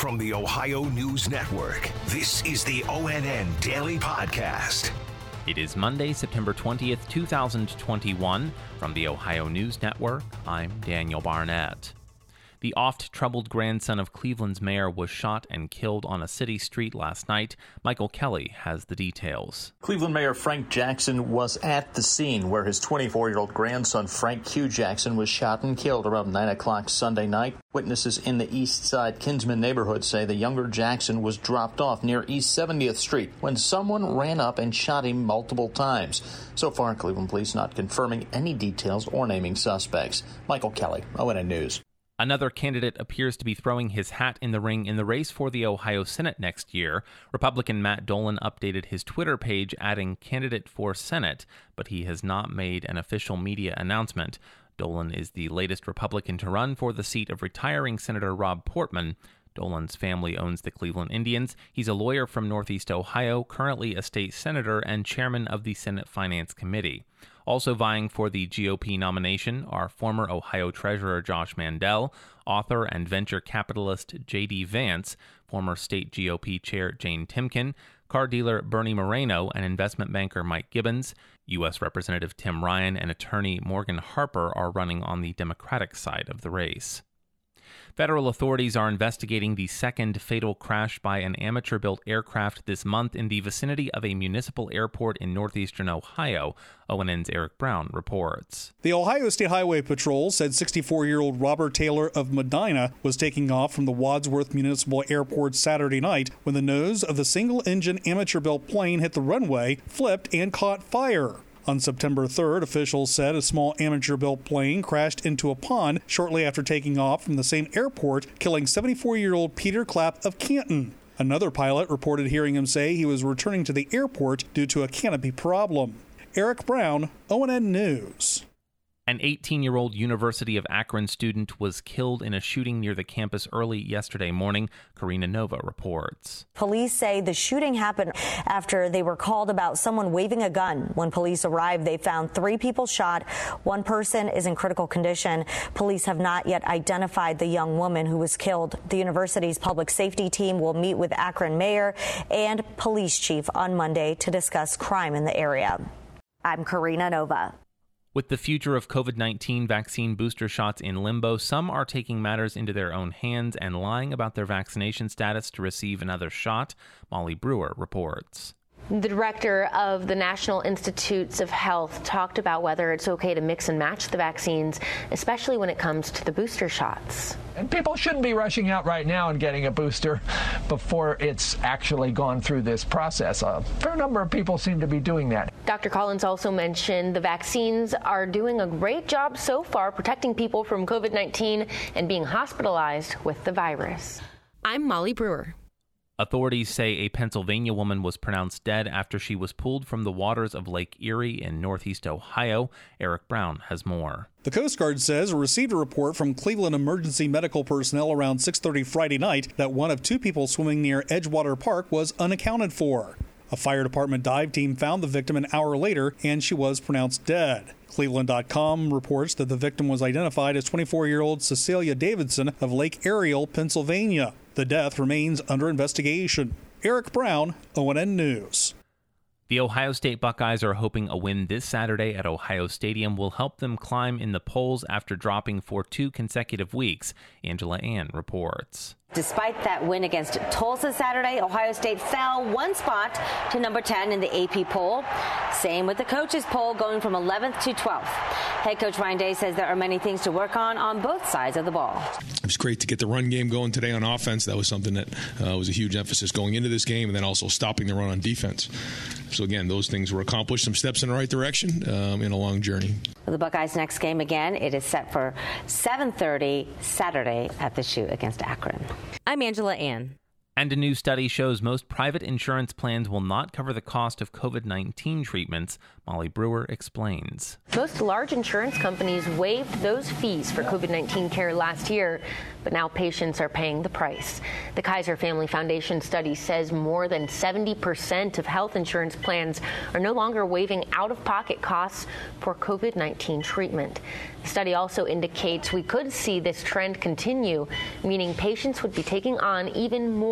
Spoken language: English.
From the Ohio News Network, this is the ONN Daily Podcast. It is Monday, September 20th, 2021. From the Ohio News Network, I'm Daniel Barnett. The oft troubled grandson of Cleveland's mayor was shot and killed on a city street last night. Michael Kelly has the details. Cleveland Mayor Frank Jackson was at the scene where his 24 year old grandson Frank Q. Jackson was shot and killed around 9 o'clock Sunday night. Witnesses in the East Side Kinsman neighborhood say the younger Jackson was dropped off near East 70th Street when someone ran up and shot him multiple times. So far, Cleveland police not confirming any details or naming suspects. Michael Kelly, ONN News. Another candidate appears to be throwing his hat in the ring in the race for the Ohio Senate next year. Republican Matt Dolan updated his Twitter page adding candidate for Senate, but he has not made an official media announcement. Dolan is the latest Republican to run for the seat of retiring Senator Rob Portman. Dolan's family owns the Cleveland Indians. He's a lawyer from Northeast Ohio, currently a state senator and chairman of the Senate Finance Committee. Also vying for the GOP nomination are former Ohio Treasurer Josh Mandel, author and venture capitalist J.D. Vance, former state GOP chair Jane Timken, car dealer Bernie Moreno, and investment banker Mike Gibbons. U.S. Representative Tim Ryan and attorney Morgan Harper are running on the Democratic side of the race. Federal authorities are investigating the second fatal crash by an amateur built aircraft this month in the vicinity of a municipal airport in northeastern Ohio. ONN's Eric Brown reports. The Ohio State Highway Patrol said 64 year old Robert Taylor of Medina was taking off from the Wadsworth Municipal Airport Saturday night when the nose of the single engine amateur built plane hit the runway, flipped, and caught fire. On September 3rd, officials said a small amateur built plane crashed into a pond shortly after taking off from the same airport, killing 74 year old Peter Clapp of Canton. Another pilot reported hearing him say he was returning to the airport due to a canopy problem. Eric Brown, ONN News. An 18 year old University of Akron student was killed in a shooting near the campus early yesterday morning. Karina Nova reports. Police say the shooting happened after they were called about someone waving a gun. When police arrived, they found three people shot. One person is in critical condition. Police have not yet identified the young woman who was killed. The university's public safety team will meet with Akron mayor and police chief on Monday to discuss crime in the area. I'm Karina Nova. With the future of COVID 19 vaccine booster shots in limbo, some are taking matters into their own hands and lying about their vaccination status to receive another shot. Molly Brewer reports. The director of the National Institutes of Health talked about whether it's okay to mix and match the vaccines, especially when it comes to the booster shots. And people shouldn't be rushing out right now and getting a booster before it's actually gone through this process. A fair number of people seem to be doing that. Dr. Collins also mentioned the vaccines are doing a great job so far protecting people from COVID 19 and being hospitalized with the virus. I'm Molly Brewer. Authorities say a Pennsylvania woman was pronounced dead after she was pulled from the waters of Lake Erie in northeast Ohio. Eric Brown has more. The Coast Guard says received a report from Cleveland emergency medical personnel around 6:30 Friday night that one of two people swimming near Edgewater Park was unaccounted for. A fire department dive team found the victim an hour later and she was pronounced dead. Cleveland.com reports that the victim was identified as 24 year old Cecilia Davidson of Lake Ariel, Pennsylvania. The death remains under investigation. Eric Brown, ONN News. The Ohio State Buckeyes are hoping a win this Saturday at Ohio Stadium will help them climb in the polls after dropping for two consecutive weeks, Angela Ann reports. Despite that win against Tulsa Saturday, Ohio State fell one spot to number 10 in the AP poll. Same with the coaches poll, going from 11th to 12th. Head coach Ryan Day says there are many things to work on on both sides of the ball. It was great to get the run game going today on offense. That was something that uh, was a huge emphasis going into this game, and then also stopping the run on defense. So again, those things were accomplished. Some steps in the right direction um, in a long journey. The Buckeyes' next game again, it is set for 7:30 Saturday at the Shoe against Akron. I'm Angela Ann. And a new study shows most private insurance plans will not cover the cost of COVID 19 treatments. Molly Brewer explains. Most large insurance companies waived those fees for COVID 19 care last year, but now patients are paying the price. The Kaiser Family Foundation study says more than 70% of health insurance plans are no longer waiving out of pocket costs for COVID 19 treatment. The study also indicates we could see this trend continue, meaning patients would be taking on even